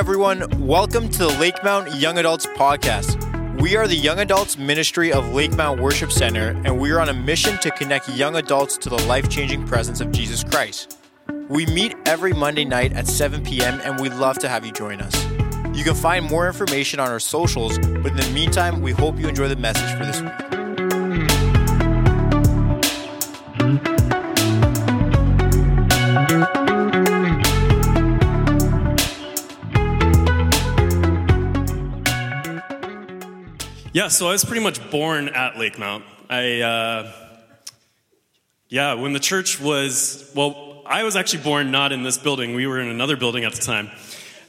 Everyone. Welcome to the Lakemount Young Adults Podcast. We are the Young Adults Ministry of Lakemount Worship Center, and we are on a mission to connect young adults to the life changing presence of Jesus Christ. We meet every Monday night at 7 p.m., and we'd love to have you join us. You can find more information on our socials, but in the meantime, we hope you enjoy the message for this week. Yeah, so I was pretty much born at Lakemount. I, uh, yeah, when the church was, well, I was actually born not in this building. We were in another building at the time.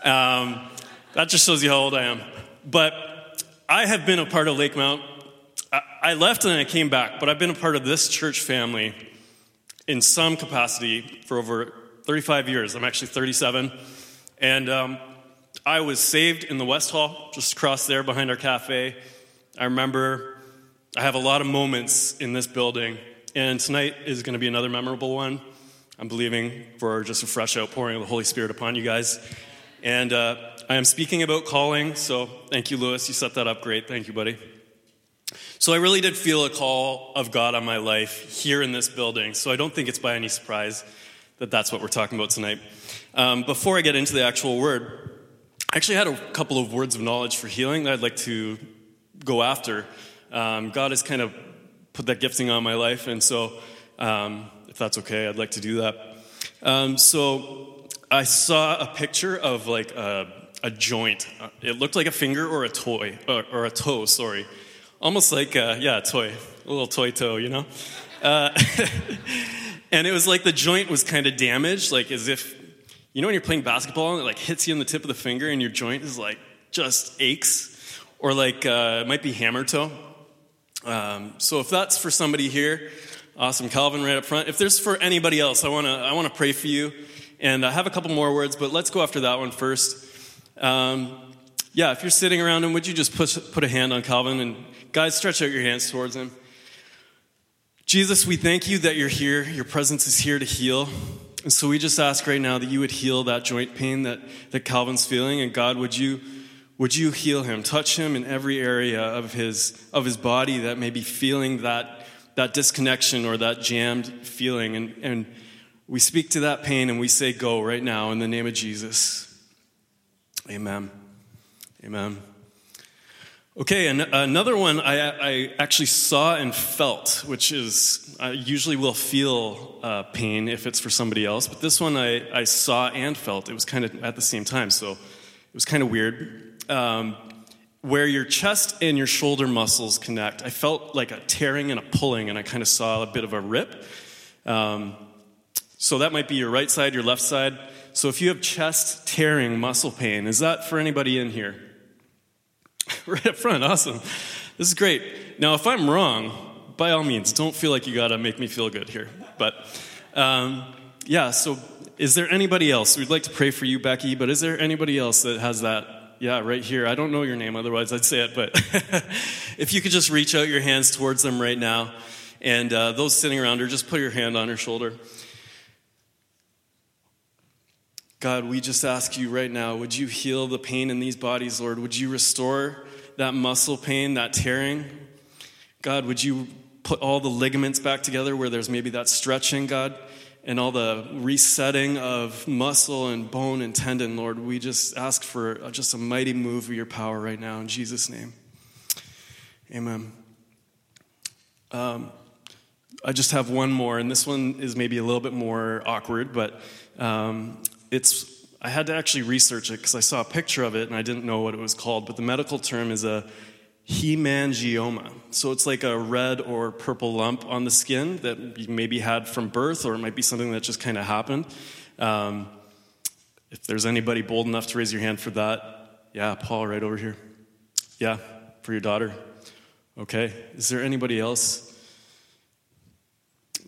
Um, that just shows you how old I am. But I have been a part of Lake Mount. I, I left and I came back, but I've been a part of this church family in some capacity for over 35 years. I'm actually 37. And um, I was saved in the West Hall, just across there behind our cafe. I remember I have a lot of moments in this building, and tonight is going to be another memorable one. I'm believing for just a fresh outpouring of the Holy Spirit upon you guys. And uh, I am speaking about calling, so thank you, Lewis. You set that up great. Thank you, buddy. So I really did feel a call of God on my life here in this building, so I don't think it's by any surprise that that's what we're talking about tonight. Um, before I get into the actual word, I actually had a couple of words of knowledge for healing that I'd like to go after. Um, God has kind of put that gifting on my life, and so um, if that's okay, I'd like to do that. Um, so I saw a picture of like a, a, joint. It looked like a finger or a toy, or, or a toe, sorry. Almost like, a, yeah, a toy, a little toy toe, you know? Uh, and it was like the joint was kind of damaged, like as if, you know, when you're playing basketball and it like hits you in the tip of the finger and your joint is like just aches? Or like uh, it might be hammer toe. Um, so if that's for somebody here, awesome, Calvin right up front. If there's for anybody else, I want to I want to pray for you, and I have a couple more words, but let's go after that one first. Um, yeah, if you're sitting around him, would you just push, put a hand on Calvin and guys, stretch out your hands towards him. Jesus, we thank you that you're here. Your presence is here to heal. And so we just ask right now that you would heal that joint pain that, that Calvin's feeling. And God, would you would you heal him? Touch him in every area of his, of his body that may be feeling that, that disconnection or that jammed feeling. And, and we speak to that pain and we say, Go right now in the name of Jesus. Amen. Amen. Okay, and another one I, I actually saw and felt, which is I usually will feel uh, pain if it's for somebody else, but this one I, I saw and felt. It was kind of at the same time, so it was kind of weird um, where your chest and your shoulder muscles connect. I felt like a tearing and a pulling, and I kind of saw a bit of a rip. Um, so that might be your right side, your left side. So if you have chest tearing muscle pain, is that for anybody in here? right up front, awesome. This is great. Now, if I'm wrong, by all means, don't feel like you gotta make me feel good here. But um, yeah, so is there anybody else? We'd like to pray for you, Becky, but is there anybody else that has that yeah, right here. I don't know your name, otherwise I'd say it, but if you could just reach out your hands towards them right now, and uh, those sitting around her, just put your hand on her shoulder. God, we just ask you right now, would you heal the pain in these bodies, Lord? Would you restore that muscle pain, that tearing? God, would you put all the ligaments back together where there's maybe that stretching, God? And all the resetting of muscle and bone and tendon, Lord, we just ask for just a mighty move of your power right now in Jesus' name. Amen. Um, I just have one more, and this one is maybe a little bit more awkward, but um, it's. I had to actually research it because I saw a picture of it and I didn't know what it was called. But the medical term is a hemangioma. So it's like a red or purple lump on the skin that you maybe had from birth, or it might be something that just kind of happened. Um, if there's anybody bold enough to raise your hand for that, yeah, Paul, right over here. Yeah, for your daughter. Okay. Is there anybody else?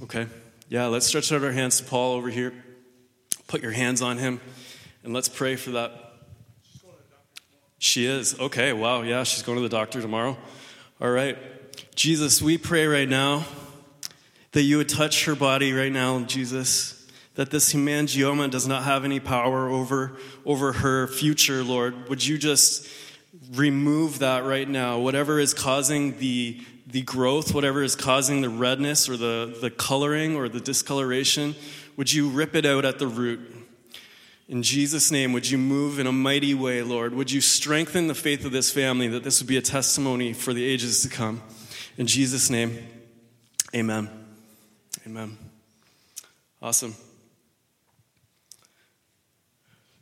Okay. Yeah, let's stretch out our hands to Paul over here. Put your hands on him, and let's pray for that she is. Okay, wow. Yeah, she's going to the doctor tomorrow. All right. Jesus, we pray right now that you would touch her body right now, Jesus. that this hemangioma does not have any power over, over her future, Lord. Would you just remove that right now? Whatever is causing the, the growth, whatever is causing the redness or the, the coloring or the discoloration, would you rip it out at the root? In Jesus' name, would you move in a mighty way, Lord? Would you strengthen the faith of this family that this would be a testimony for the ages to come? In Jesus' name, amen. Amen. Awesome.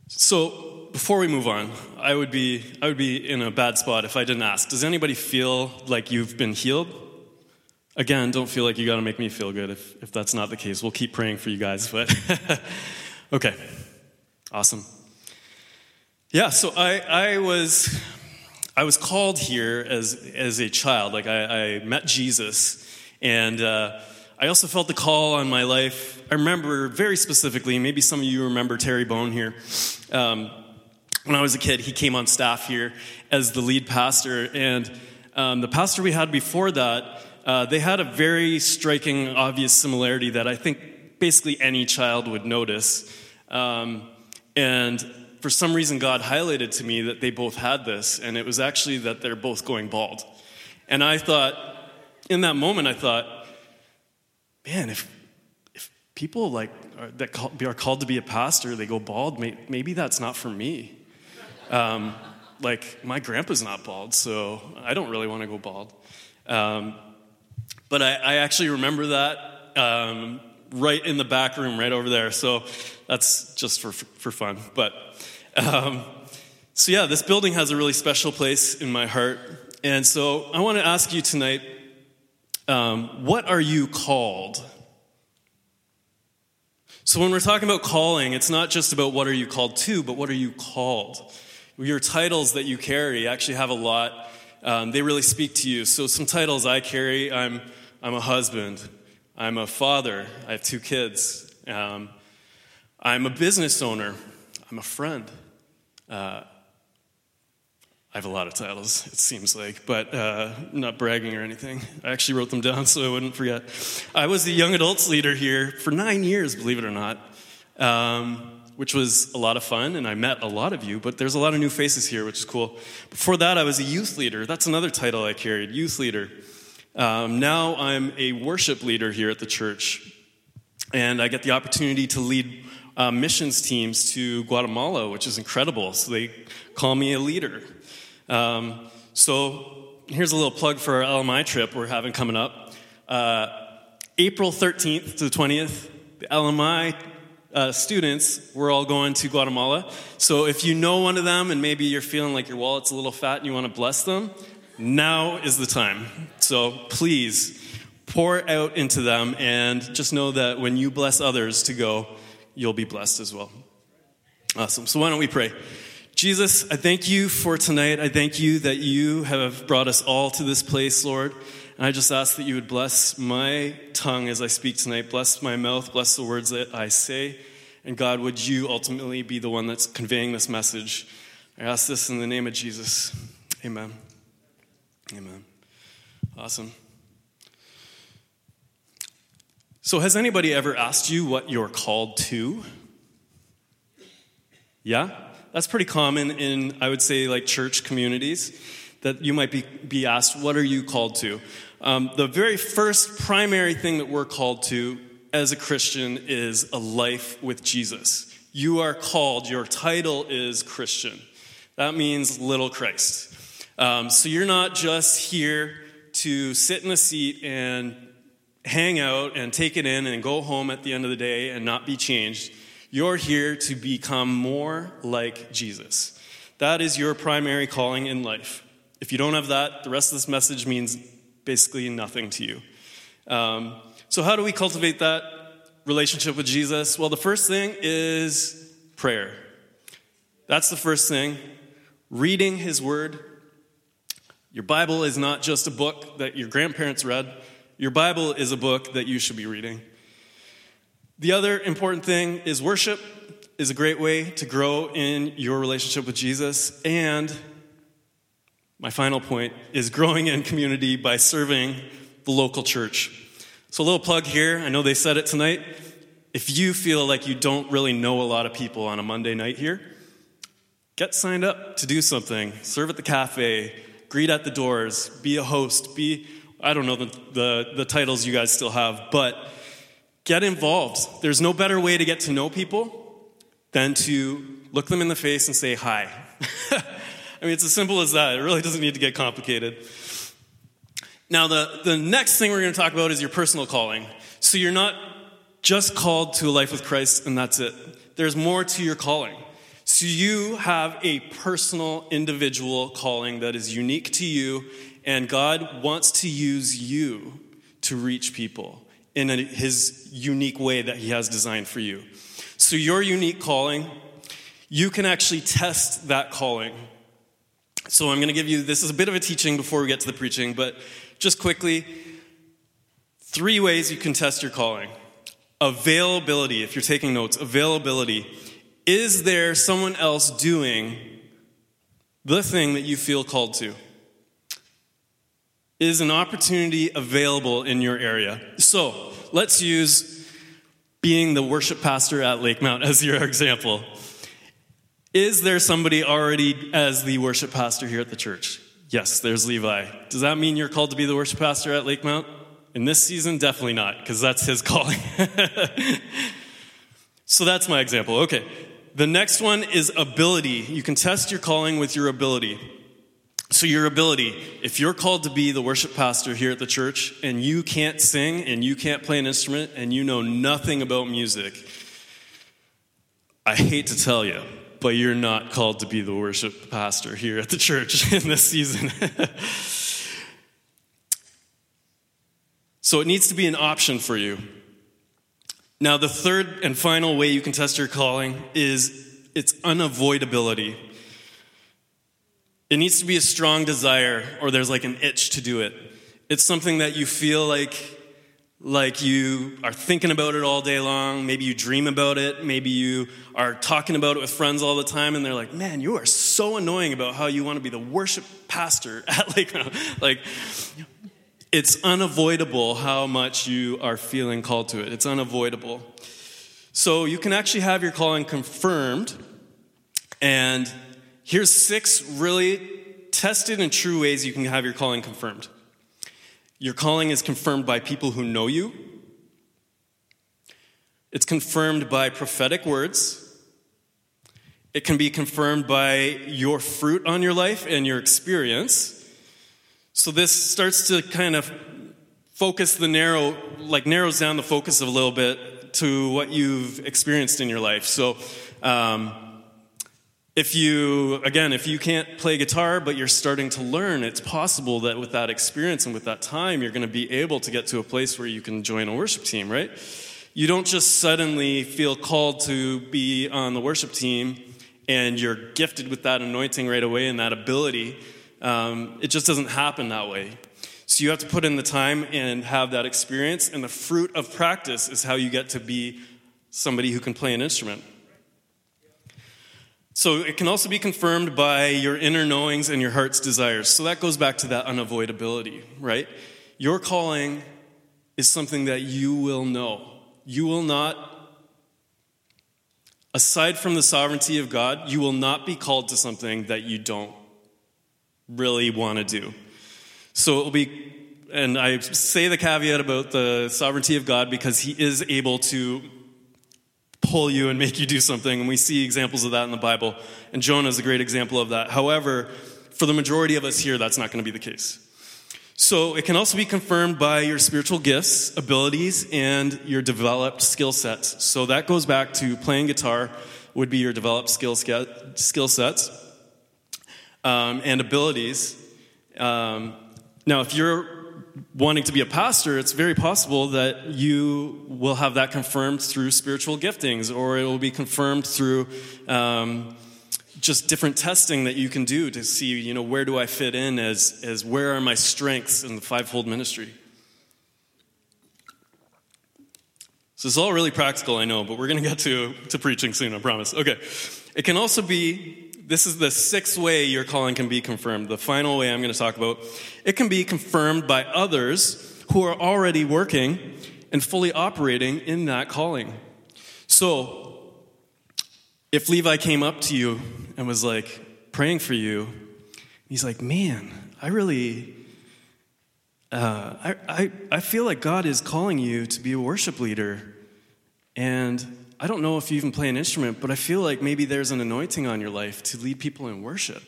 So before we move on, I would be I would be in a bad spot if I didn't ask. Does anybody feel like you've been healed? Again, don't feel like you got to make me feel good if, if that's not the case. We'll keep praying for you guys, but okay. Awesome. Yeah, so I, I was I was called here as as a child. Like I, I met Jesus, and uh, I also felt the call on my life. I remember very specifically. Maybe some of you remember Terry Bone here. Um, when I was a kid, he came on staff here as the lead pastor, and um, the pastor we had before that, uh, they had a very striking, obvious similarity that I think basically any child would notice. Um, and for some reason, God highlighted to me that they both had this, and it was actually that they're both going bald. And I thought, in that moment, I thought, man, if, if people like are, that call, are called to be a pastor, they go bald, may, maybe that's not for me. Um, like, my grandpa's not bald, so I don't really want to go bald. Um, but I, I, actually remember that um, right in the back room, right over there. So that's just for, for fun. But um, so, yeah, this building has a really special place in my heart. And so I want to ask you tonight um, what are you called? So, when we're talking about calling, it's not just about what are you called to, but what are you called? Your titles that you carry actually have a lot. Um, they really speak to you. So, some titles I carry I'm, I'm a husband, I'm a father, I have two kids, um, I'm a business owner, I'm a friend. Uh, I have a lot of titles, it seems like, but uh, not bragging or anything. I actually wrote them down so I wouldn't forget. I was the young adults leader here for nine years, believe it or not, um, which was a lot of fun, and I met a lot of you, but there's a lot of new faces here, which is cool. Before that, I was a youth leader. That's another title I carried, youth leader. Um, now I'm a worship leader here at the church, and I get the opportunity to lead uh, missions teams to Guatemala, which is incredible. So they call me a leader. Um, so here's a little plug for our LMI trip we're having coming up. Uh, April 13th to the 20th, the LMI uh, students, we're all going to Guatemala. So if you know one of them and maybe you're feeling like your wallet's a little fat and you want to bless them, now is the time. So please pour out into them and just know that when you bless others to go, you'll be blessed as well. Awesome. So why don't we pray? Jesus, I thank you for tonight. I thank you that you have brought us all to this place, Lord. And I just ask that you would bless my tongue as I speak tonight, bless my mouth, bless the words that I say. And God, would you ultimately be the one that's conveying this message? I ask this in the name of Jesus. Amen. Amen. Awesome. So, has anybody ever asked you what you're called to? Yeah? That's pretty common in, I would say, like church communities, that you might be, be asked, What are you called to? Um, the very first primary thing that we're called to as a Christian is a life with Jesus. You are called, your title is Christian. That means little Christ. Um, so you're not just here to sit in a seat and hang out and take it in and go home at the end of the day and not be changed. You're here to become more like Jesus. That is your primary calling in life. If you don't have that, the rest of this message means basically nothing to you. Um, so, how do we cultivate that relationship with Jesus? Well, the first thing is prayer. That's the first thing. Reading His Word. Your Bible is not just a book that your grandparents read. Your Bible is a book that you should be reading. The other important thing is worship is a great way to grow in your relationship with Jesus. And my final point is growing in community by serving the local church. So, a little plug here. I know they said it tonight. if you feel like you don't really know a lot of people on a Monday night here, get signed up to do something. Serve at the cafe, greet at the doors, be a host, be, I don't know the, the, the titles you guys still have, but get involved. There's no better way to get to know people than to look them in the face and say hi. I mean, it's as simple as that. It really doesn't need to get complicated. Now, the, the next thing we're going to talk about is your personal calling. So you're not just called to a life with Christ and that's it. There's more to your calling. So you have a personal, individual calling that is unique to you, and God wants to use you to reach people in a, his unique way that he has designed for you. So your unique calling, you can actually test that calling. So I'm going to give you this is a bit of a teaching before we get to the preaching, but just quickly, three ways you can test your calling. Availability, if you're taking notes, availability. Is there someone else doing the thing that you feel called to? Is an opportunity available in your area? So let's use being the worship pastor at Lakemount as your example. Is there somebody already as the worship pastor here at the church? Yes, there's Levi. Does that mean you're called to be the worship pastor at Lakemount? In this season, definitely not, because that's his calling. so that's my example. Okay. The next one is ability. You can test your calling with your ability. So, your ability, if you're called to be the worship pastor here at the church and you can't sing and you can't play an instrument and you know nothing about music, I hate to tell you, but you're not called to be the worship pastor here at the church in this season. so it needs to be an option for you. Now, the third and final way you can test your calling is its unavoidability. It needs to be a strong desire, or there's like an itch to do it. It's something that you feel like like you are thinking about it all day long. Maybe you dream about it. Maybe you are talking about it with friends all the time, and they're like, man, you are so annoying about how you want to be the worship pastor at Lakemount. like, it's unavoidable how much you are feeling called to it. It's unavoidable. So you can actually have your calling confirmed. And here's six really tested and true ways you can have your calling confirmed. Your calling is confirmed by people who know you. It's confirmed by prophetic words. It can be confirmed by your fruit on your life and your experience. So this starts to kind of focus the narrow, like narrows down the focus a little bit to what you've experienced in your life. So, um, if you, again, if you can't play guitar but you're starting to learn, it's possible that with that experience and with that time, you're going to be able to get to a place where you can join a worship team, right? You don't just suddenly feel called to be on the worship team and you're gifted with that anointing right away and that ability. Um, it just doesn't happen that way. So you have to put in the time and have that experience, and the fruit of practice is how you get to be somebody who can play an instrument. So it can also be confirmed by your inner knowings and your heart's desires. So that goes back to that unavoidability, right? Your calling is something that you will know. You will not, aside from the sovereignty of God, you will not be called to something that you don't really want to do. So it will be, and I say the caveat about the sovereignty of God because He is able to pull you and make you do something. And we see examples of that in the Bible. And Jonah is a great example of that. However, for the majority of us here, that's not going to be the case. So it can also be confirmed by your spiritual gifts, abilities, and your developed skill sets. So that goes back to playing guitar would be your developed skill, skill sets um, and abilities. Um, now, if you're wanting to be a pastor, it's very possible that you will have that confirmed through spiritual giftings, or it will be confirmed through um, just different testing that you can do to see, you know, where do I fit in as, as where are my strengths in the fivefold ministry. So it's all really practical, I know, but we're going to get to, to preaching soon, I promise. Okay. It can also be this is the sixth way your calling can be confirmed. The final way I'm going to talk about. It can be confirmed by others who are already working and fully operating in that calling. So, if Levi came up to you and was like praying for you, he's like, man, I really, uh, I, I, I feel like God is calling you to be a worship leader. And I don't know if you even play an instrument, but I feel like maybe there's an anointing on your life to lead people in worship.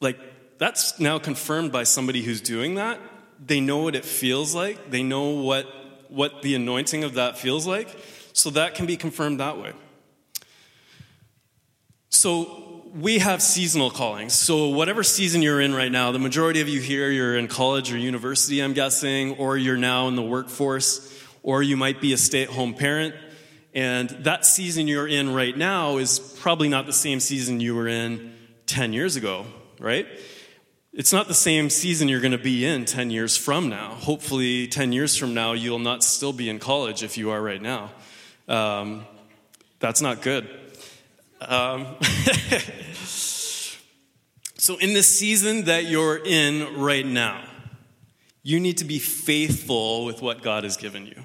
Like, that's now confirmed by somebody who's doing that. They know what it feels like, they know what, what the anointing of that feels like. So that can be confirmed that way. So we have seasonal callings. So whatever season you're in right now, the majority of you here, you're in college or university, I'm guessing, or you're now in the workforce, or you might be a stay at home parent. And that season you're in right now is probably not the same season you were in 10 years ago, right? It's not the same season you're going to be in 10 years from now. Hopefully, 10 years from now, you'll not still be in college if you are right now. Um, that's not good. Um, so, in the season that you're in right now, you need to be faithful with what God has given you.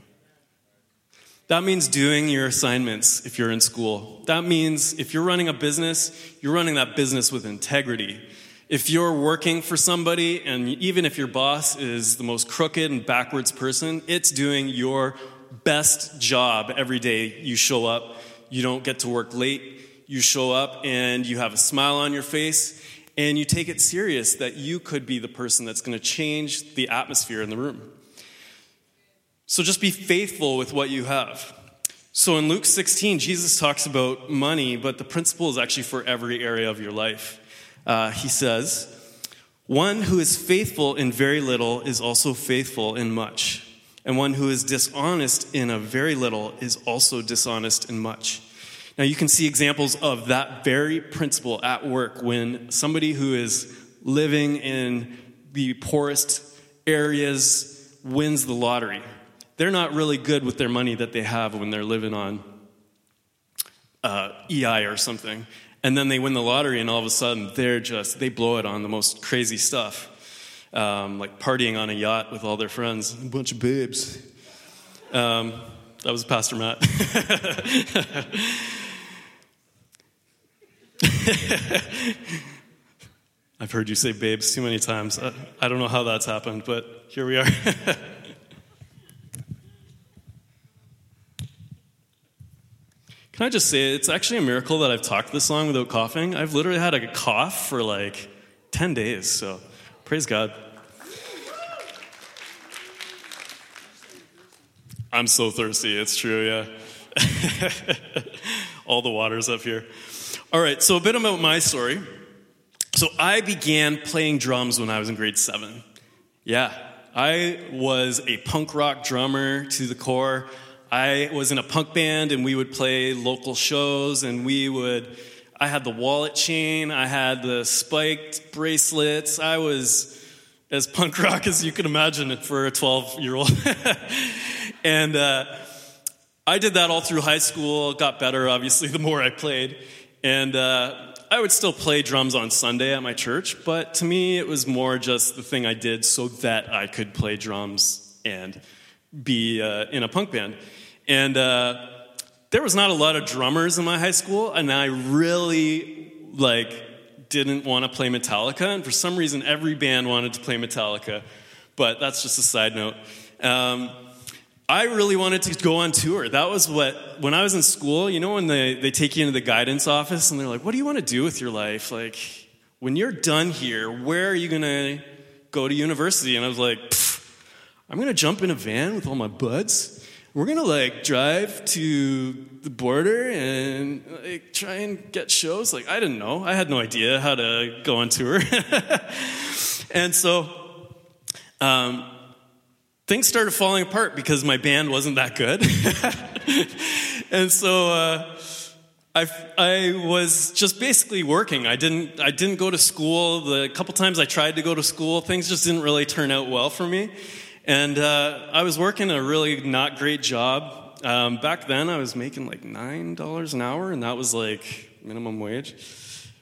That means doing your assignments if you're in school. That means if you're running a business, you're running that business with integrity. If you're working for somebody, and even if your boss is the most crooked and backwards person, it's doing your best job every day you show up. You don't get to work late. You show up and you have a smile on your face and you take it serious that you could be the person that's going to change the atmosphere in the room. So just be faithful with what you have. So in Luke 16, Jesus talks about money, but the principle is actually for every area of your life. Uh, he says, One who is faithful in very little is also faithful in much and one who is dishonest in a very little is also dishonest in much. Now, you can see examples of that very principle at work when somebody who is living in the poorest areas wins the lottery. They're not really good with their money that they have when they're living on uh, EI or something. And then they win the lottery, and all of a sudden, they're just, they blow it on the most crazy stuff um, like partying on a yacht with all their friends, a bunch of babes. Um, that was Pastor Matt. I've heard you say babes too many times. I, I don't know how that's happened, but here we are. Can I just say, it's actually a miracle that I've talked this long without coughing. I've literally had a cough for like 10 days, so praise God. I'm so thirsty. It's true, yeah. All the water's up here. All right, so a bit about my story. So I began playing drums when I was in grade seven. Yeah, I was a punk rock drummer to the core. I was in a punk band and we would play local shows and we would I had the wallet chain, I had the spiked bracelets. I was as punk rock as you can imagine for a 12 year old. and uh, I did that all through high school, got better, obviously, the more I played. And uh, I would still play drums on Sunday at my church, but to me, it was more just the thing I did so that I could play drums and be uh, in a punk band. And uh, there was not a lot of drummers in my high school, and I really like didn't want to play Metallica, and for some reason, every band wanted to play Metallica. But that's just a side note. Um, I really wanted to go on tour. That was what, when I was in school, you know, when they, they take you into the guidance office and they're like, what do you want to do with your life? Like, when you're done here, where are you going to go to university? And I was like, I'm going to jump in a van with all my buds we're gonna like drive to the border and like try and get shows. Like I didn't know, I had no idea how to go on tour, and so um, things started falling apart because my band wasn't that good, and so. Uh, I, I was just basically working. I didn't, I didn't go to school. The couple times I tried to go to school, things just didn't really turn out well for me. And uh, I was working a really not great job. Um, back then, I was making like $9 an hour, and that was like minimum wage.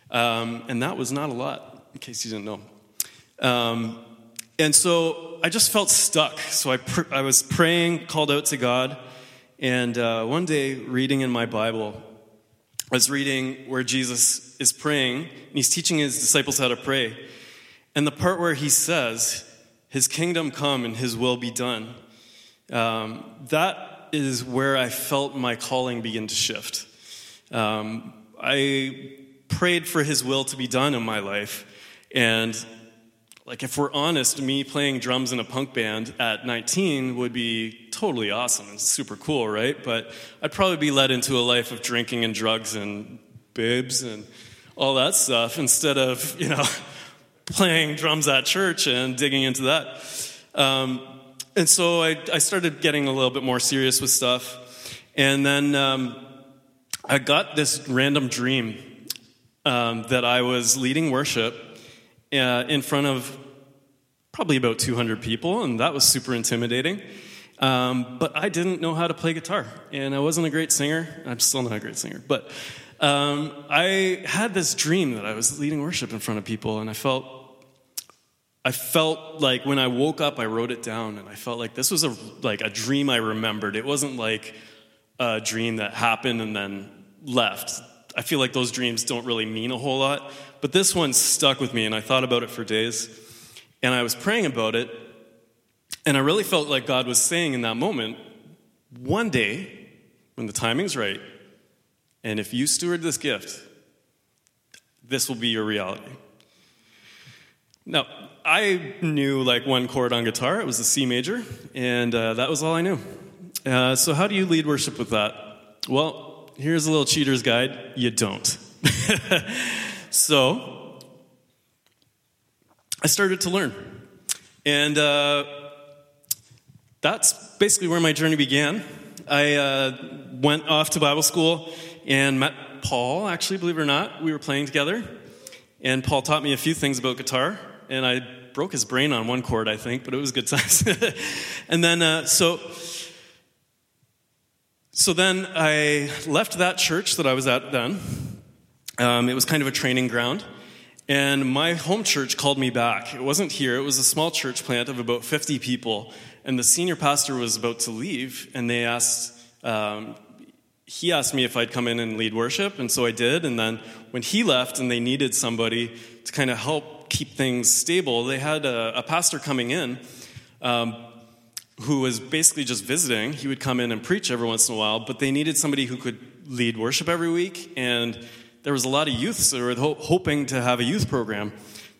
Um, and that was not a lot, in case you didn't know. Um, and so I just felt stuck. So I, pr- I was praying, called out to God, And uh, one day, reading in my Bible, I was reading where Jesus is praying, and he's teaching his disciples how to pray. And the part where he says, His kingdom come and His will be done, um, that is where I felt my calling begin to shift. Um, I prayed for His will to be done in my life, and like if we're honest, me playing drums in a punk band at 19 would be totally awesome and super cool, right? But I'd probably be led into a life of drinking and drugs and bibs and all that stuff instead of, you know, playing drums at church and digging into that. Um, and so I, I, started getting a little bit more serious with stuff. And then um, I got this random dream um, that I was leading worship uh, in front of probably about 200 people, and that was super intimidating. Um, but I didn't know how to play guitar, and I wasn't a great singer. I'm still not a great singer, but um, I had this dream that I was leading worship in front of people, and I felt, I felt like when I woke up, I wrote it down, and I felt like this was a like a dream I remembered. It wasn't like a dream that happened and then left. I feel like those dreams don't really mean a whole lot, but this one stuck with me, and I thought about it for days. And I was praying about it, and I really felt like God was saying in that moment, one day, when the timing's right, and if you steward this gift, this will be your reality. Now, I knew like one chord on guitar, it was a C major, and uh, that was all I knew. Uh, so, how do you lead worship with that? Well, here's a little cheater's guide you don't. so, I started to learn. And uh, that's basically where my journey began. I uh, went off to Bible school and met Paul, actually, believe it or not. We were playing together. And Paul taught me a few things about guitar. And I broke his brain on one chord, I think, but it was good times. and then, uh, so. So then I left that church that I was at then. Um, it was kind of a training ground. And my home church called me back. It wasn't here, it was a small church plant of about 50 people. And the senior pastor was about to leave, and they asked, um, he asked me if I'd come in and lead worship, and so I did. And then when he left and they needed somebody to kind of help keep things stable, they had a, a pastor coming in um, who was basically just visiting. He would come in and preach every once in a while, but they needed somebody who could lead worship every week. And there was a lot of youths that were ho- hoping to have a youth program.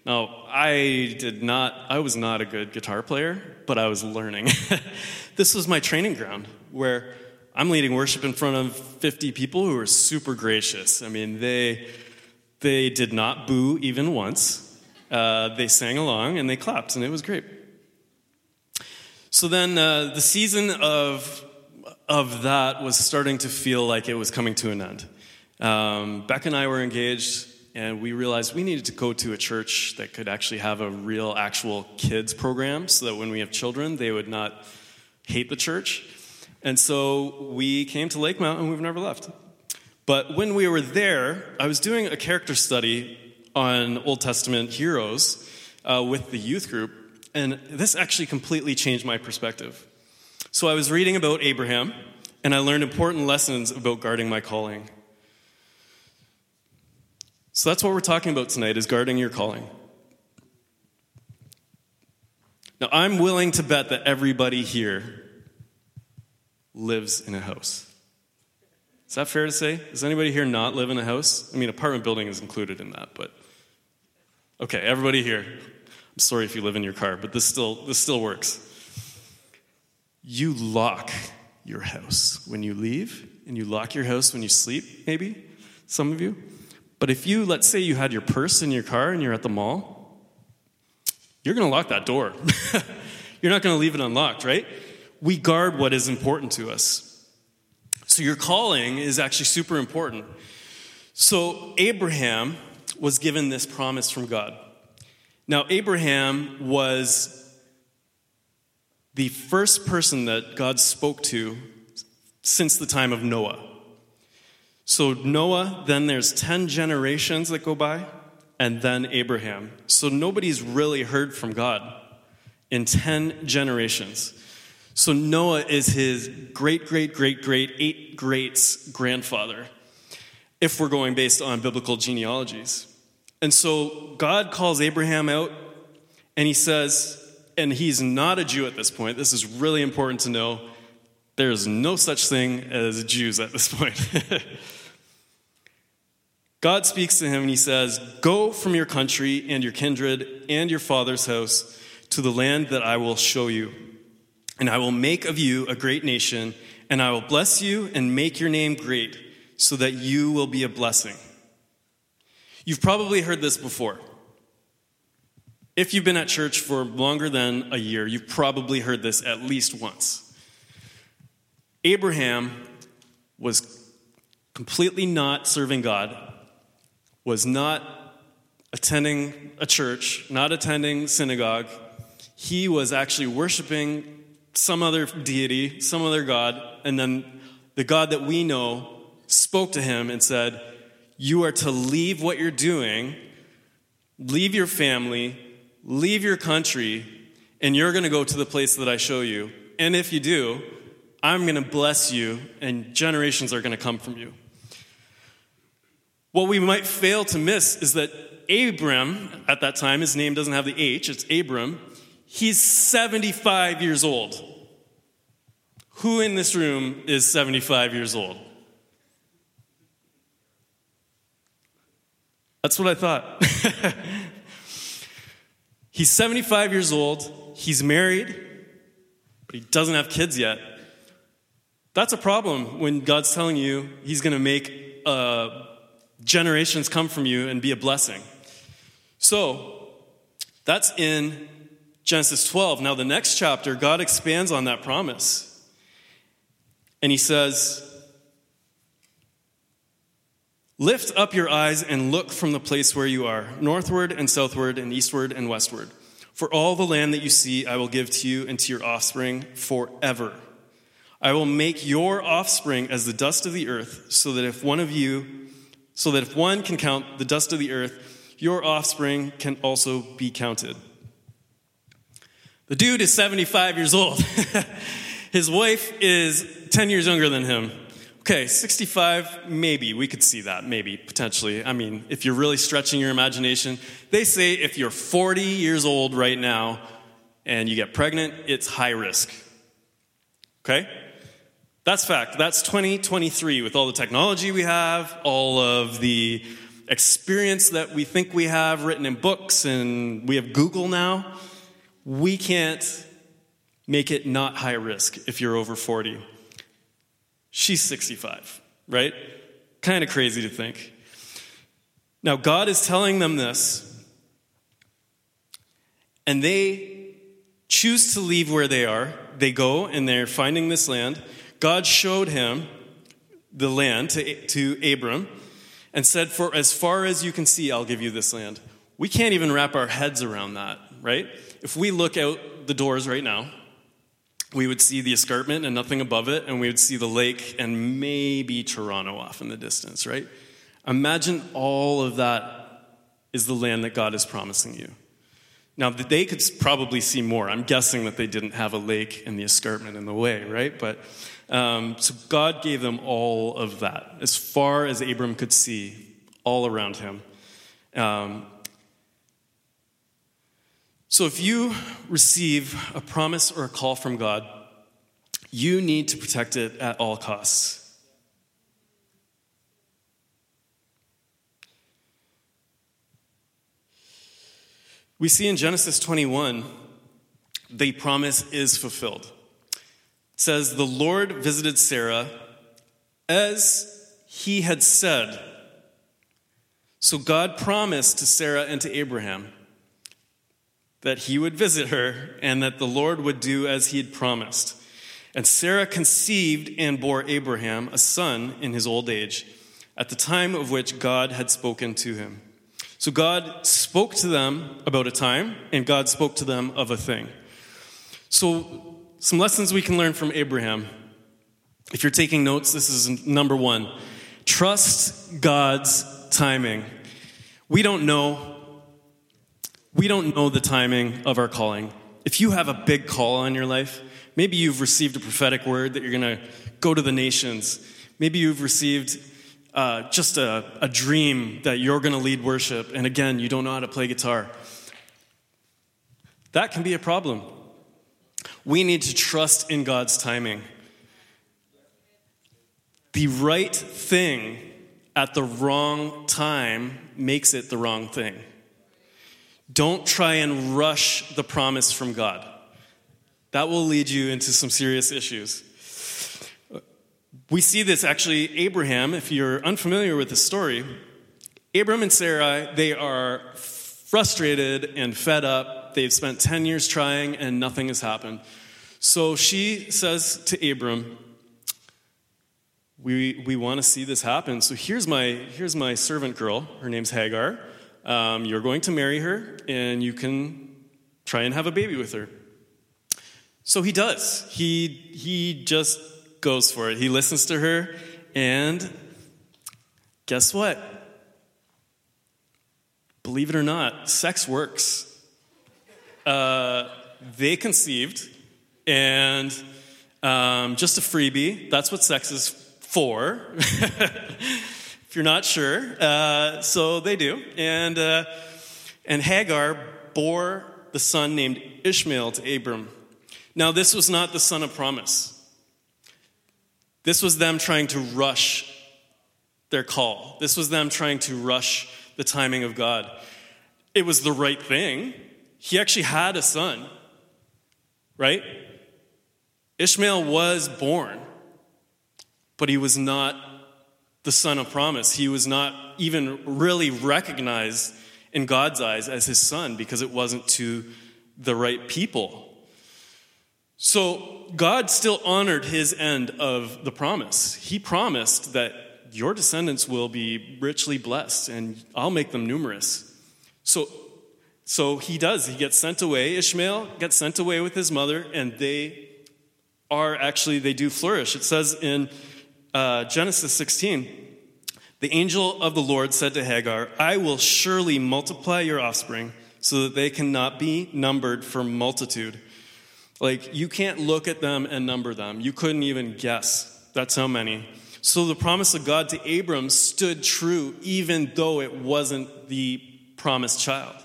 Now, I did not, I was not a good guitar player, but I was learning. this was my training ground where I'm leading worship in front of 50 people who are super gracious. I mean, they, they did not boo even once. Uh, they sang along and they clapped, and it was great. So then uh, the season of, of that was starting to feel like it was coming to an end. Um, Beck and I were engaged, and we realized we needed to go to a church that could actually have a real, actual kids program so that when we have children, they would not hate the church. And so we came to Lakemount, and we've never left. But when we were there, I was doing a character study on Old Testament heroes uh, with the youth group, and this actually completely changed my perspective. So I was reading about Abraham, and I learned important lessons about guarding my calling. So that's what we're talking about tonight is guarding your calling. Now, I'm willing to bet that everybody here lives in a house. Is that fair to say? Does anybody here not live in a house? I mean, apartment building is included in that, but okay, everybody here. I'm sorry if you live in your car, but this still this still works. You lock your house when you leave, and you lock your house when you sleep, maybe, some of you. But if you, let's say you had your purse in your car and you're at the mall, you're to lock that door. you're not to leave it unlocked, right? We guard what is important to us. So your calling is actually super important. So Abraham was given this promise from God. Now, Abraham was the first person that God spoke to since the time of Noah. So Noah, then there's 10 generations that go by, and then Abraham. So nobody's really heard from God in 10 generations. So Noah is his great, great, great, great, eight greats grandfather, if we're going based on biblical genealogies. And so God calls Abraham out and he says, and he's not a Jew at this point. This is really important to know. There's no such thing as Jews at this point. God speaks to him and he says, Go from your country and your kindred and your father's house to the land that I will show you. And I will make of you a great nation, and I will bless you and make your name great, so that you will be a blessing. You've probably heard this before. If you've been at church for longer than a year, you've probably heard this at least once. Abraham was completely not serving God, was not attending a church, not attending synagogue. He was actually worshiping some other deity, some other God, and then the God that we know spoke to him and said, You are to leave what you're doing, leave your family, leave your country, and you're going to go to the place that I show you. And if you do, I'm going to bless you, and generations are going to come from you. What we might fail to miss is that Abram, at that time, his name doesn't have the H, it's Abram, he's 75 years old. Who in this room is 75 years old? That's what I thought. he's 75 years old, he's married, but he doesn't have kids yet. That's a problem when God's telling you he's going to make uh, generations come from you and be a blessing. So, that's in Genesis 12. Now, the next chapter, God expands on that promise. And he says, Lift up your eyes and look from the place where you are, northward and southward and eastward and westward. For all the land that you see, I will give to you and to your offspring forever. I will make your offspring as the dust of the earth, so that if one of you, so that if one can count the dust of the earth, your offspring can also be counted. The dude is 75 years old. His wife is 10 years younger than him. Okay, 65, maybe. We could see that, maybe, potentially. I mean, if you're really stretching your imagination, they say if you're 40 years old right now and you get pregnant, it's high risk. Okay? That's fact. That's 2023 with all the technology we have, all of the experience that we think we have written in books, and we have Google now. We can't make it not high risk if you're over 40. She's 65, right? Kind of crazy to think. Now, God is telling them this, and they choose to leave where they are. They go and they're finding this land. God showed him the land to, to Abram and said, For as far as you can see, I'll give you this land. We can't even wrap our heads around that, right? If we look out the doors right now, we would see the escarpment and nothing above it, and we would see the lake and maybe Toronto off in the distance, right? Imagine all of that is the land that God is promising you. Now, they could probably see more. I'm guessing that they didn't have a lake and the escarpment in the way, right? But um, so God gave them all of that, as far as Abram could see, all around him. Um, so if you receive a promise or a call from God, you need to protect it at all costs. We see in Genesis 21, the promise is fulfilled. It says, The Lord visited Sarah as he had said. So God promised to Sarah and to Abraham that he would visit her and that the Lord would do as he had promised. And Sarah conceived and bore Abraham a son in his old age, at the time of which God had spoken to him. So God spoke to them about a time, and God spoke to them of a thing. So, some lessons we can learn from Abraham. If you're taking notes, this is number one trust God's timing. We don't know we don't know the timing of our calling. If you have a big call on your life, Maybe you've received a prophetic word that you're going to go to the nations. Maybe you've received uh, just a, a dream that you're going to lead worship, and again, you don't know how to play guitar. That can be a problem. We need to trust in God's timing. The right thing at the wrong time makes it the wrong thing. Don't try and rush the promise from God. That will lead you into some serious issues. We see this actually, Abraham, if you're unfamiliar with the story, Abram and Sarai, they are frustrated and fed up. They've spent 10 years trying and nothing has happened. So she says to Abram, we, we want to see this happen. So here's my, here's my servant girl. Her name's Hagar. Um, you're going to marry her, and you can try and have a baby with her. So he does. He, he just goes for it. He listens to her, and guess what? Believe it or not, sex works. Uh, they conceived, and um, just a freebie. That's what sex is for. if you're not sure, uh, so they do. And uh, and Hagar bore the son named Ishmael to Abram. Now, this was not the son of promise. This was them trying to rush their call. This was them trying to rush the timing of God. It was the right thing. He actually had a son, right? Ishmael was born, but he was not the son of promise. He was not even really recognized in God's eyes as his son because it wasn't to the right people. So God still honored his end of the promise. He promised that your descendants will be richly blessed and I'll make them numerous. So so he does. He gets sent away. Ishmael gets sent away with his mother and they are actually they do flourish. It says in uh, Genesis 16, the angel of the Lord said to Hagar, "I will surely multiply your offspring so that they cannot be numbered for multitude." Like, you can't look at them and number them. You couldn't even guess. That's how many. So the promise of God to Abram stood true even though it wasn't the promised child.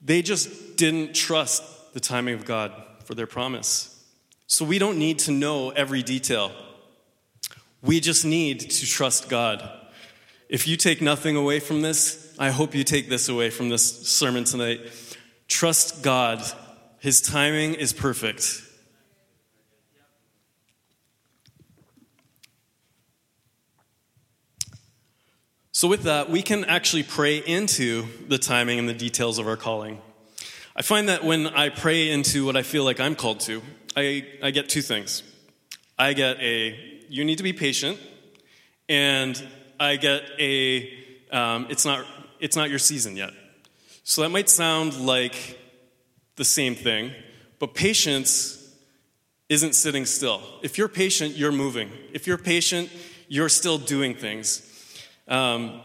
They just didn't trust the timing of God for their promise. So we don't need to know every detail. We just need to trust God. If you take nothing away from this, I hope you take this away from this sermon tonight. Trust God. His timing is perfect. So, with that, we can actually pray into the timing and the details of our calling. I find that when I pray into what I feel like I'm called to, I, I get two things. I get a, you need to be patient, and I get a, um, it's, not, it's not your season yet. So that might sound like the same thing, but patience isn't sitting still. If you're patient, you're moving. If you're patient, you're still doing things. Um,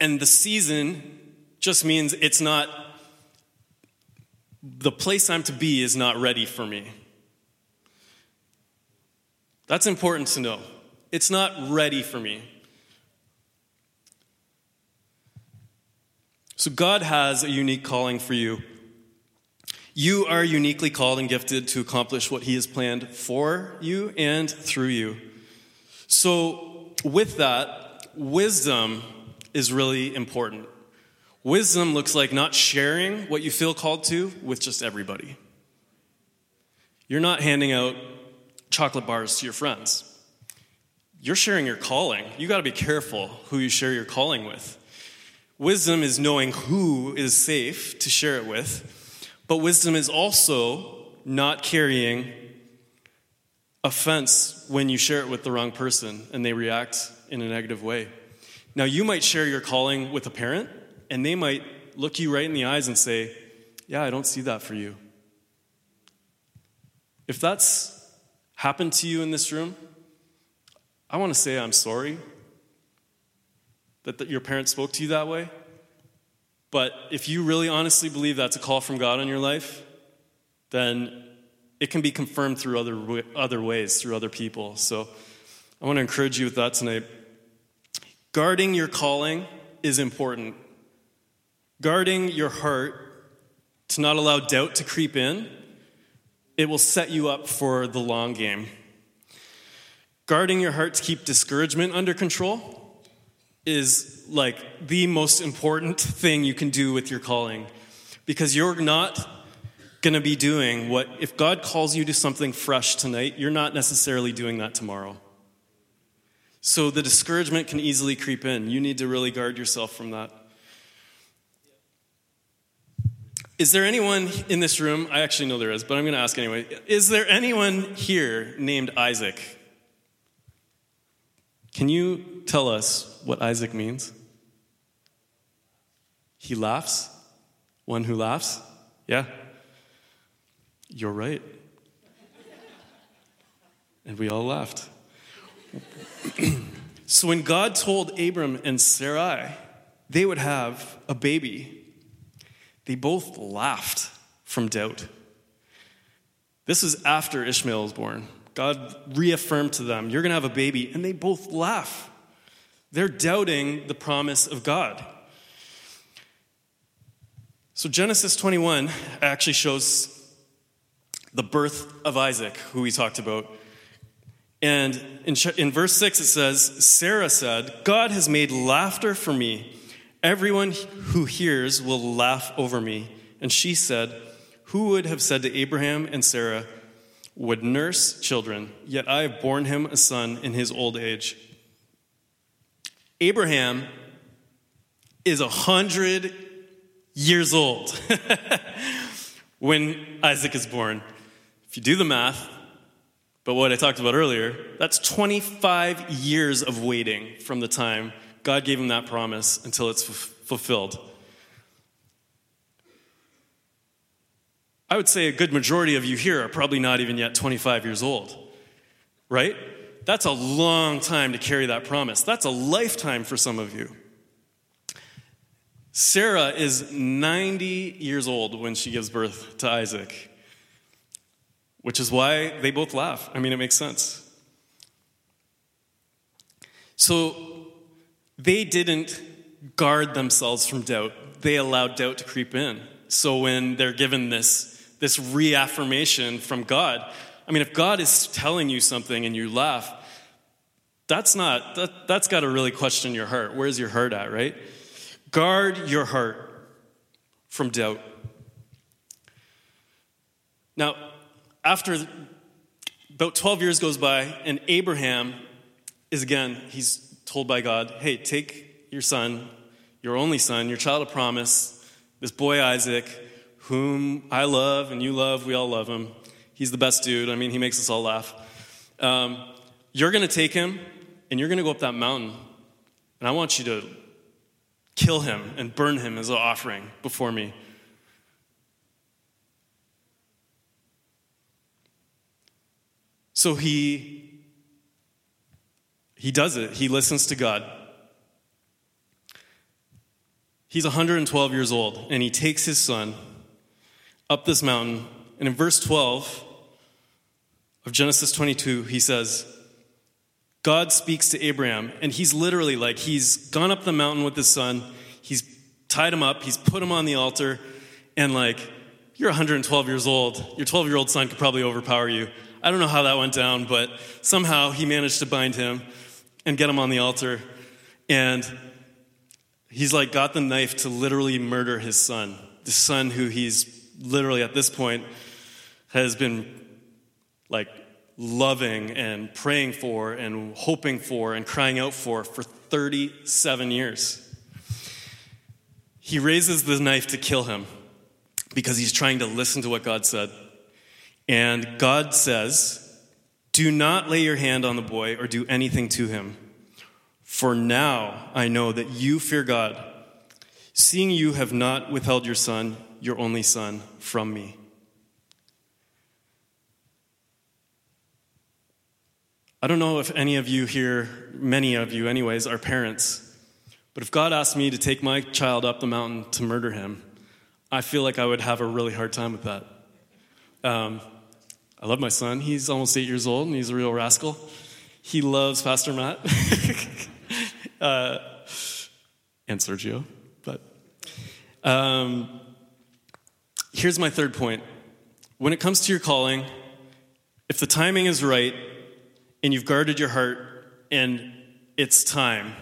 and the season just means it's not, the place I'm to be is not ready for me. That's important to know. It's not ready for me. So, God has a unique calling for you. You are uniquely called and gifted to accomplish what He has planned for you and through you. So, with that, wisdom is really important. Wisdom looks like not sharing what you feel called to with just everybody. You're not handing out chocolate bars to your friends. You're sharing your calling. You got to be careful who you share your calling with. Wisdom is knowing who is safe to share it with, but wisdom is also not carrying offense when you share it with the wrong person and they react in a negative way. Now, you might share your calling with a parent, and they might look you right in the eyes and say, Yeah, I don't see that for you. If that's happened to you in this room, I want to say I'm sorry that, that your parents spoke to you that way. But if you really honestly believe that's a call from God in your life, then it can be confirmed through other, other ways, through other people. So I want to encourage you with that tonight. Guarding your calling is important. Guarding your heart to not allow doubt to creep in, it will set you up for the long game. Guarding your heart to keep discouragement under control is like the most important thing you can do with your calling because you're not going to be doing what, if God calls you to something fresh tonight, you're not necessarily doing that tomorrow. So the discouragement can easily creep in. You need to really guard yourself from that. Is there anyone in this room? I actually know there is, but I'm going to ask anyway. Is there anyone here named Isaac? Can you tell us what Isaac means? He laughs? One who laughs? Yeah? You're right. and we all laughed. so when God told Abram and Sarai they would have a baby, they both laughed from doubt. This is after Ishmael was born. God reaffirmed to them, You're going to have a baby. And they both laugh. They're doubting the promise of God. So Genesis 21 actually shows the birth of Isaac, who we talked about. And in, in verse 6, it says, Sarah said, God has made laughter for me. Everyone who hears will laugh over me. And she said, Who would have said to Abraham and Sarah, would nurse children, yet I have borne him a son in his old age? Abraham is a hundred years old when Isaac is born. If you do the math, but what I talked about earlier, that's 25 years of waiting from the time God gave him that promise until it's f- fulfilled. I would say a good majority of you here are probably not even yet 25 years old, right? That's a long time to carry that promise. That's a lifetime for some of you. Sarah is 90 years old when she gives birth to Isaac which is why they both laugh. I mean, it makes sense. So they didn't guard themselves from doubt, they allowed doubt to creep in. So when they're given this, this reaffirmation from God, I mean, if God is telling you something and you laugh, that's not, that, that's got to really question your heart. Where's your heart at, right? Guard your heart from doubt. Now, after about 12 years goes by, and Abraham is again, he's told by God, hey, take your son, your only son, your child of promise, this boy Isaac, whom I love and you love, we all love him. He's the best dude. I mean, he makes us all laugh. Um, you're going to take him and you're going to go up that mountain, and I want you to kill him and burn him as an offering before me. So he he does it. He listens to God. He's 112 years old and he takes his son up this mountain and in verse 12 of Genesis 22 he says God speaks to Abraham and he's literally like he's gone up the mountain with his son. He's tied him up, he's put him on the altar and like you're 112 years old. Your 12 year old son could probably overpower you. I don't know how that went down, but somehow he managed to bind him and get him on the altar. And he's like got the knife to literally murder his son, the son who he's literally at this point has been like loving and praying for and hoping for and crying out for for 37 years. He raises the knife to kill him because he's trying to listen to what God said. And God says, Do not lay your hand on the boy or do anything to him. For now I know that you fear God, seeing you have not withheld your son, your only son, from me. I don't know if any of you here, many of you, anyways, are parents, but if God asked me to take my child up the mountain to murder him, I feel like I would have a really hard time with that. Um, I love my son. He's almost eight years old and he's a real rascal. He loves Pastor Matt uh, and Sergio. But um, here's my third point. When it comes to your calling, if the timing is right and you've guarded your heart and it's time,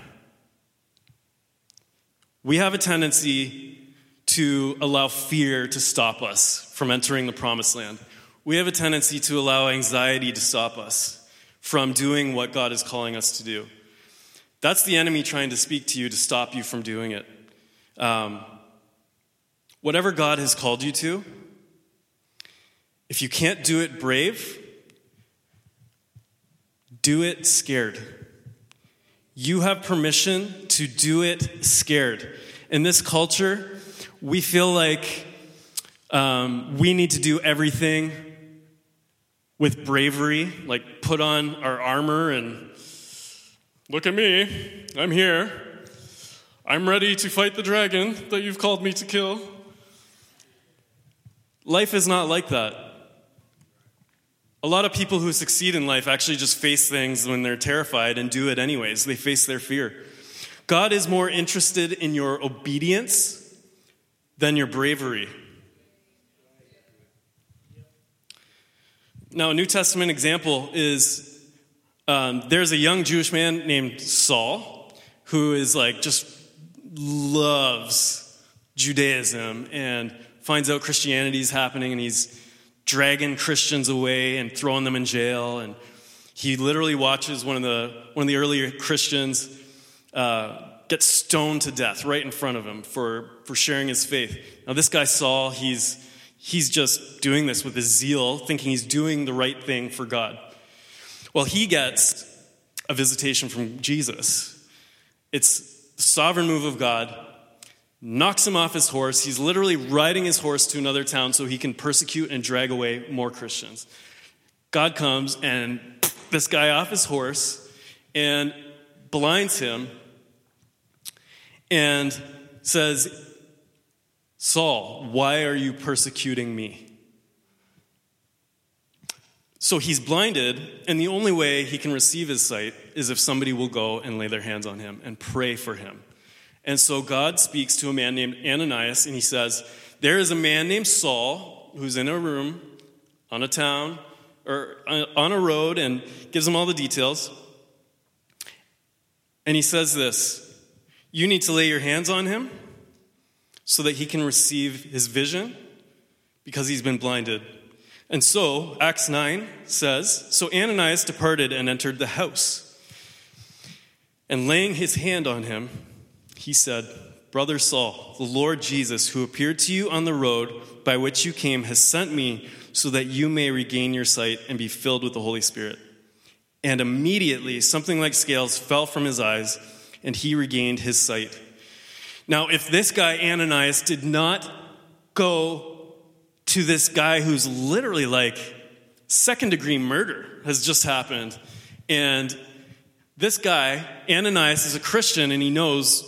we have a tendency to allow fear to stop us from entering the promised land. We have a tendency to allow anxiety to stop us from doing what God is calling us to do. That's the enemy trying to speak to you to stop you from doing it. Um, whatever God has called you to, if you can't do it brave, do it scared. You have permission to do it scared. In this culture, we feel like um, we need to do everything with bravery, like put on our armor and look at me, I'm here. I'm ready to fight the dragon that you've called me to kill. Life is not like that. A lot of people who succeed in life actually just face things when they're terrified and do it anyways. They face their fear. God is more interested in your obedience than your bravery. Now, a New Testament example is um, there's a young Jewish man named Saul who is like just loves Judaism and finds out Christianity is happening and he's dragging Christians away and throwing them in jail. And he literally watches one of the, one of the earlier Christians uh, get stoned to death right in front of him for, for sharing his faith. Now, this guy, Saul, he's He's just doing this with his zeal, thinking he's doing the right thing for God. Well, he gets a visitation from Jesus. It's sovereign move of God, knocks him off his horse. He's literally riding his horse to another town so he can persecute and drag away more Christians. God comes and this guy off his horse and blinds him and says, Saul, why are you persecuting me? So he's blinded, and the only way he can receive his sight is if somebody will go and lay their hands on him and pray for him. And so God speaks to a man named Ananias, and he says, There is a man named Saul who's in a room on a town or uh, on a road, and gives him all the details. And he says this You need to lay your hands on him so that he can receive his vision because he's been blinded. And so, Acts 9 says So Ananias departed and entered the house. And laying his hand on him, he said, Brother Saul, the Lord Jesus, who appeared to you on the road by which you came, has sent me so that you may regain your sight and be filled with the Holy Spirit. And immediately something like scales fell from his eyes, and he regained his sight. Now, if this guy, Ananias, did not go to this guy who's literally like second degree murder has just happened, and this guy, Ananias, is a Christian and he knows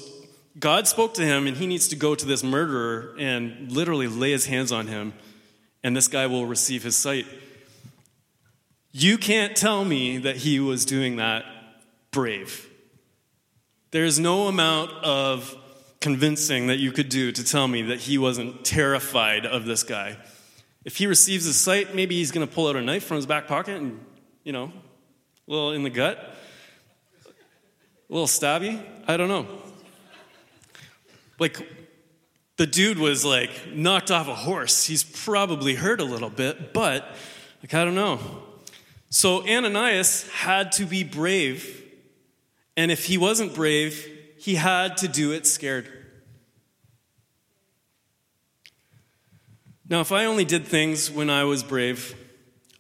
God spoke to him and he needs to go to this murderer and literally lay his hands on him, and this guy will receive his sight. You can't tell me that he was doing that brave. There's no amount of convincing that you could do to tell me that he wasn't terrified of this guy. If he receives a sight, maybe he's going to pull out a knife from his back pocket and, you know, a little in the gut, a little stabby. I don't know. Like, the dude was like knocked off a horse. He's probably hurt a little bit, but, like, I don't know. So Ananias had to be brave. And if he wasn't brave, he had to do it scared. Now, if I only did things when I was brave,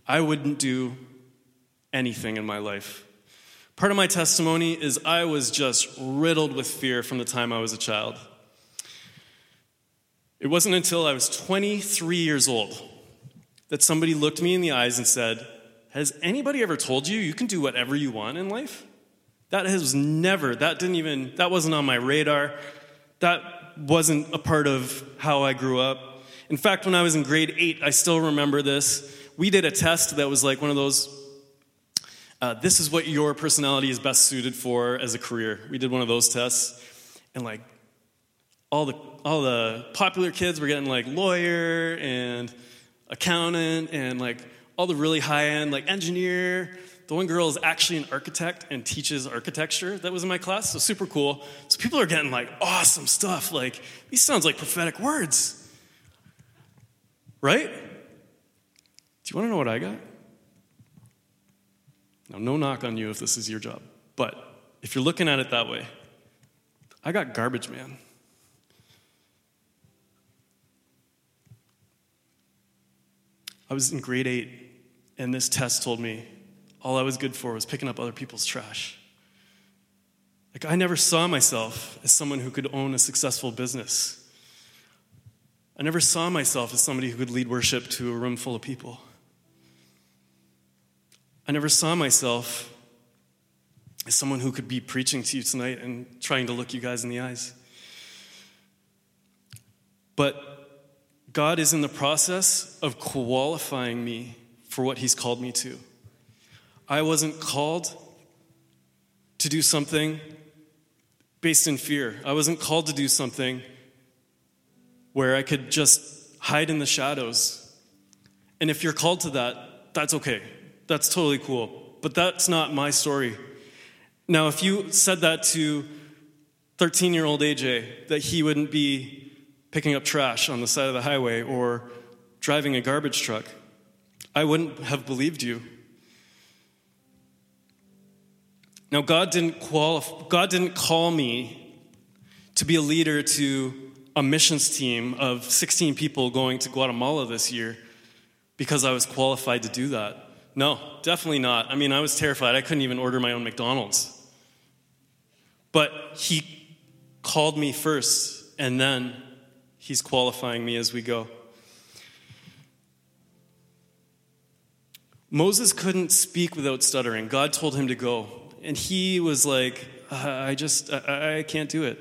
I wouldn't do anything in my life. Part of my testimony is I was just riddled with fear from the time I was a child. It wasn't until I was 23 years old that somebody looked me in the eyes and said, Has anybody ever told you you can do whatever you want in life? That has never, that didn't even, that wasn't on my radar. That wasn't a part of how I grew up. In fact, when I was in grade eight, I still remember this. We did a test that was like one of those uh, this is what your personality is best suited for as a career. We did one of those tests, and like all the all the popular kids were getting like lawyer and accountant and like all the really high end like engineer. The one girl is actually an architect and teaches architecture. That was in my class, so super cool. So people are getting like awesome stuff. Like these sounds like prophetic words, right? Do you want to know what I got? Now, no knock on you if this is your job, but if you're looking at it that way, I got garbage man. I was in grade eight, and this test told me all I was good for was picking up other people's trash. Like, I never saw myself as someone who could own a successful business. I never saw myself as somebody who could lead worship to a room full of people. I never saw myself as someone who could be preaching to you tonight and trying to look you guys in the eyes. But God is in the process of qualifying me for what He's called me to. I wasn't called to do something based in fear. I wasn't called to do something where I could just hide in the shadows. And if you're called to that, that's okay. That's totally cool. But that's not my story. Now, if you said that to 13 year old AJ, that he wouldn't be picking up trash on the side of the highway or driving a garbage truck, I wouldn't have believed you. Now, God didn't, qualify, God didn't call me to be a leader to a missions team of 16 people going to Guatemala this year because I was qualified to do that. No, definitely not. I mean, I was terrified. I couldn't even order my own McDonald's. But he called me first, and then he's qualifying me as we go. Moses couldn't speak without stuttering. God told him to go. And he was like, I just, I, I can't do it.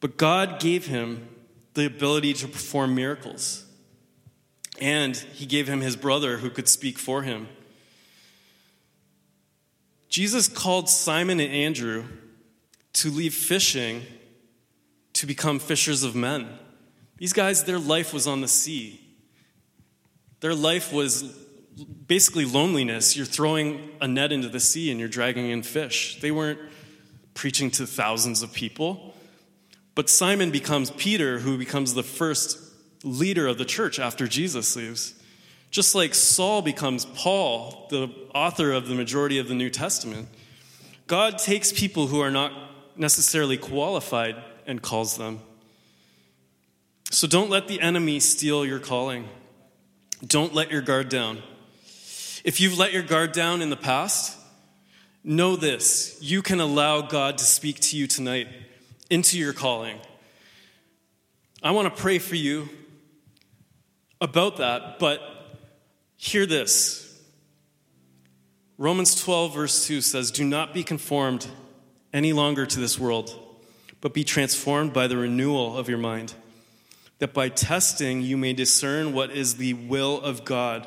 But God gave him the ability to perform miracles. And he gave him his brother who could speak for him. Jesus called Simon and Andrew to leave fishing to become fishers of men. These guys, their life was on the sea. Their life was basically loneliness. You're throwing a net into the sea and you're dragging in fish. They weren't preaching to thousands of people. But Simon becomes Peter, who becomes the first leader of the church after Jesus leaves. Just like Saul becomes Paul, the author of the majority of the New Testament. God takes people who are not necessarily qualified and calls them. So don't let the enemy steal your calling. Don't let your guard down. If you've let your guard down in the past, know this you can allow God to speak to you tonight into your calling. I want to pray for you about that, but hear this. Romans 12, verse 2 says, Do not be conformed any longer to this world, but be transformed by the renewal of your mind, that by testing you may discern what is the will of God,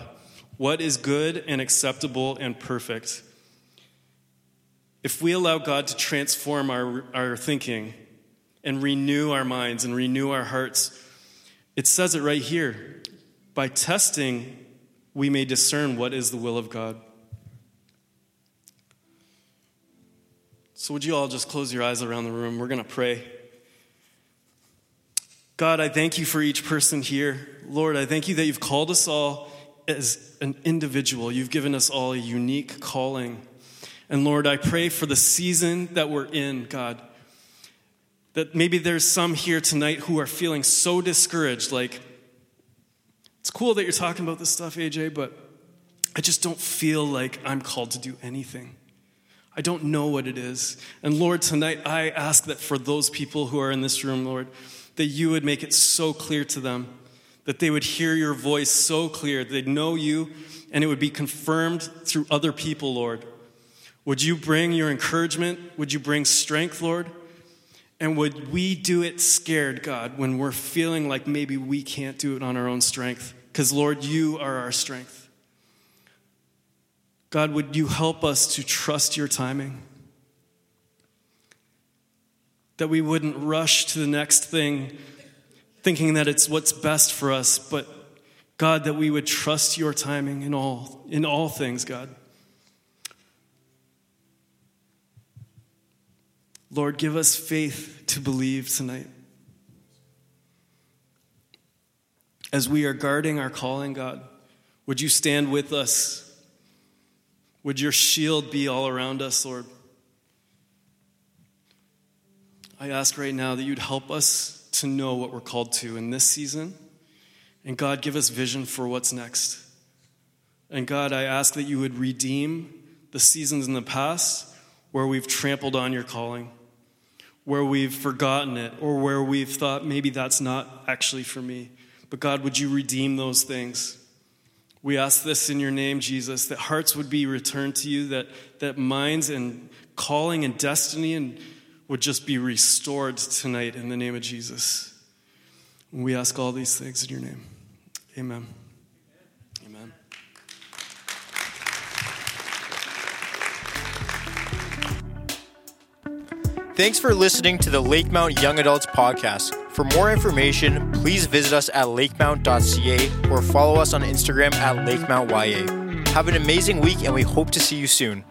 what is good and acceptable and perfect. If we allow God to transform our, our thinking and renew our minds and renew our hearts, it says it right here. By testing, we may discern what is the will of God. So, would you all just close your eyes around the room? We're going to pray. God, I thank you for each person here. Lord, I thank you that you've called us all as an individual. You've given us all a unique calling. And Lord, I pray for the season that we're in, God, that maybe there's some here tonight who are feeling so discouraged, like, it's cool that you're talking about this stuff, AJ, but I just don't feel like I'm called to do anything. I don't know what it is. And Lord, tonight I ask that for those people who are in this room, Lord, that you would make it so clear to them, that they would hear your voice so clear, they'd know you, and it would be confirmed through other people, Lord. Would you bring your encouragement? Would you bring strength, Lord? And would we do it scared, God, when we're feeling like maybe we can't do it on our own strength? Because, Lord, you are our strength. God, would you help us to trust your timing? That we wouldn't rush to the next thing thinking that it's what's best for us, but God, that we would trust your timing in all, in all things, God. Lord, give us faith to believe tonight. As we are guarding our calling, God, would you stand with us? Would your shield be all around us, Lord? I ask right now that you'd help us to know what we're called to in this season. And God, give us vision for what's next. And God, I ask that you would redeem the seasons in the past where we've trampled on your calling where we've forgotten it or where we've thought maybe that's not actually for me. But God, would you redeem those things? We ask this in your name, Jesus, that hearts would be returned to you, that, that minds and calling and destiny and would just be restored tonight in the name of Jesus. We ask all these things in your name. Amen. Amen. Thanks for listening to the Lakemount Young Adults Podcast. For more information, please visit us at lakemount.ca or follow us on Instagram at LakeMountYA. Have an amazing week and we hope to see you soon.